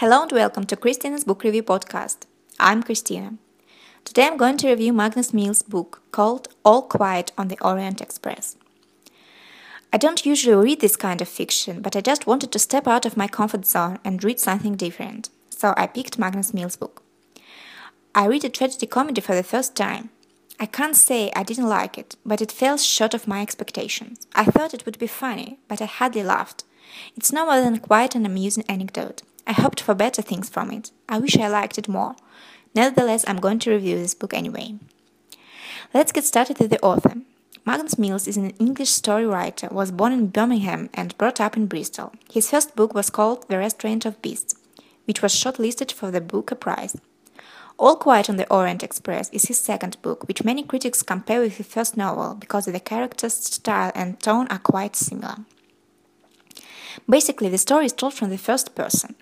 Hello and welcome to Christina's Book Review Podcast. I'm Christina. Today I'm going to review Magnus Mills' book called All Quiet on the Orient Express. I don't usually read this kind of fiction, but I just wanted to step out of my comfort zone and read something different, so I picked Magnus Mills' book. I read a tragedy comedy for the first time. I can't say I didn't like it, but it fell short of my expectations. I thought it would be funny, but I hardly laughed. It's no more than quite an amusing anecdote. I hoped for better things from it. I wish I liked it more. Nevertheless, I'm going to review this book anyway. Let's get started with the author. Magnus Mills is an English story writer, was born in Birmingham and brought up in Bristol. His first book was called The Restraint of Beasts, which was shortlisted for the Booker Prize. All Quiet on the Orient Express is his second book, which many critics compare with his first novel because the characters' style and tone are quite similar. Basically, the story is told from the first person.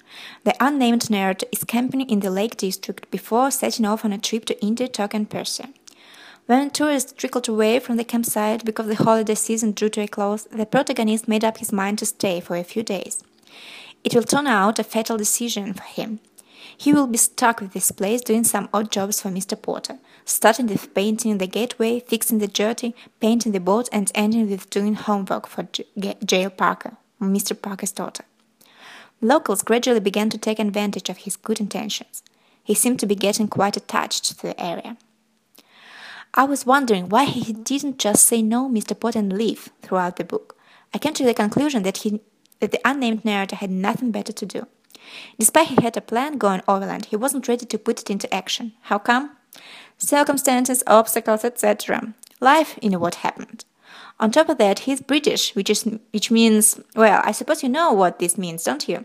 The unnamed nerd is camping in the Lake District before setting off on a trip to India, Turkey, and Persia. When tourists trickled away from the campsite because the holiday season drew to a close, the protagonist made up his mind to stay for a few days. It will turn out a fatal decision for him. He will be stuck with this place doing some odd jobs for Mr. Porter, starting with painting the gateway, fixing the jetty, painting the boat, and ending with doing homework for J- Jael Parker, Mr. Parker's daughter. Locals gradually began to take advantage of his good intentions. He seemed to be getting quite attached to the area. I was wondering why he didn't just say no, Mr. Porter, and leave throughout the book. I came to the conclusion that he that the unnamed narrator had nothing better to do. Despite he had a plan going overland, he wasn't ready to put it into action. How come? Circumstances, obstacles, etc. Life, you know what happened. On top of that, he's British, which is which means well, I suppose you know what this means, don't you?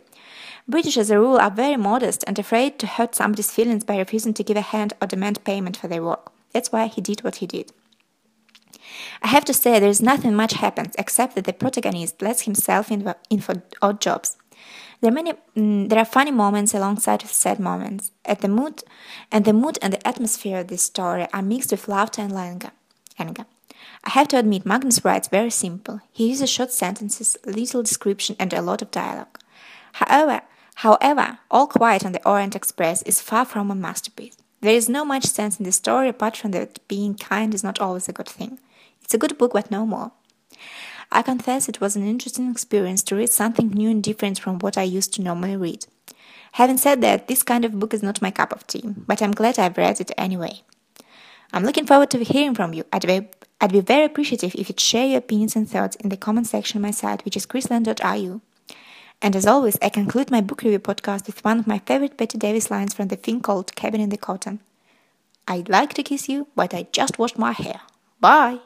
British, as a rule, are very modest and afraid to hurt somebody's feelings by refusing to give a hand or demand payment for their work. That's why he did what he did. I have to say, there is nothing much happens except that the protagonist lets himself in, in for odd jobs. There are many. Mm, there are funny moments alongside with sad moments. At the mood, and the mood and the atmosphere of this story are mixed with laughter and anger. anger. I have to admit, Magnus writes very simple. He uses short sentences, little description, and a lot of dialogue. However, however, All Quiet on the Orient Express is far from a masterpiece. There is no much sense in the story apart from that being kind is not always a good thing. It's a good book, but no more. I confess it was an interesting experience to read something new and different from what I used to normally read. Having said that, this kind of book is not my cup of tea, but I'm glad I've read it anyway. I'm looking forward to hearing from you. Be, I'd be very appreciative if you'd share your opinions and thoughts in the comment section of my site, which is chrisland.ru. And as always, I conclude my book review podcast with one of my favorite Bette Davis lines from the film called Cabin in the Cotton. I'd like to kiss you, but I just washed my hair. Bye!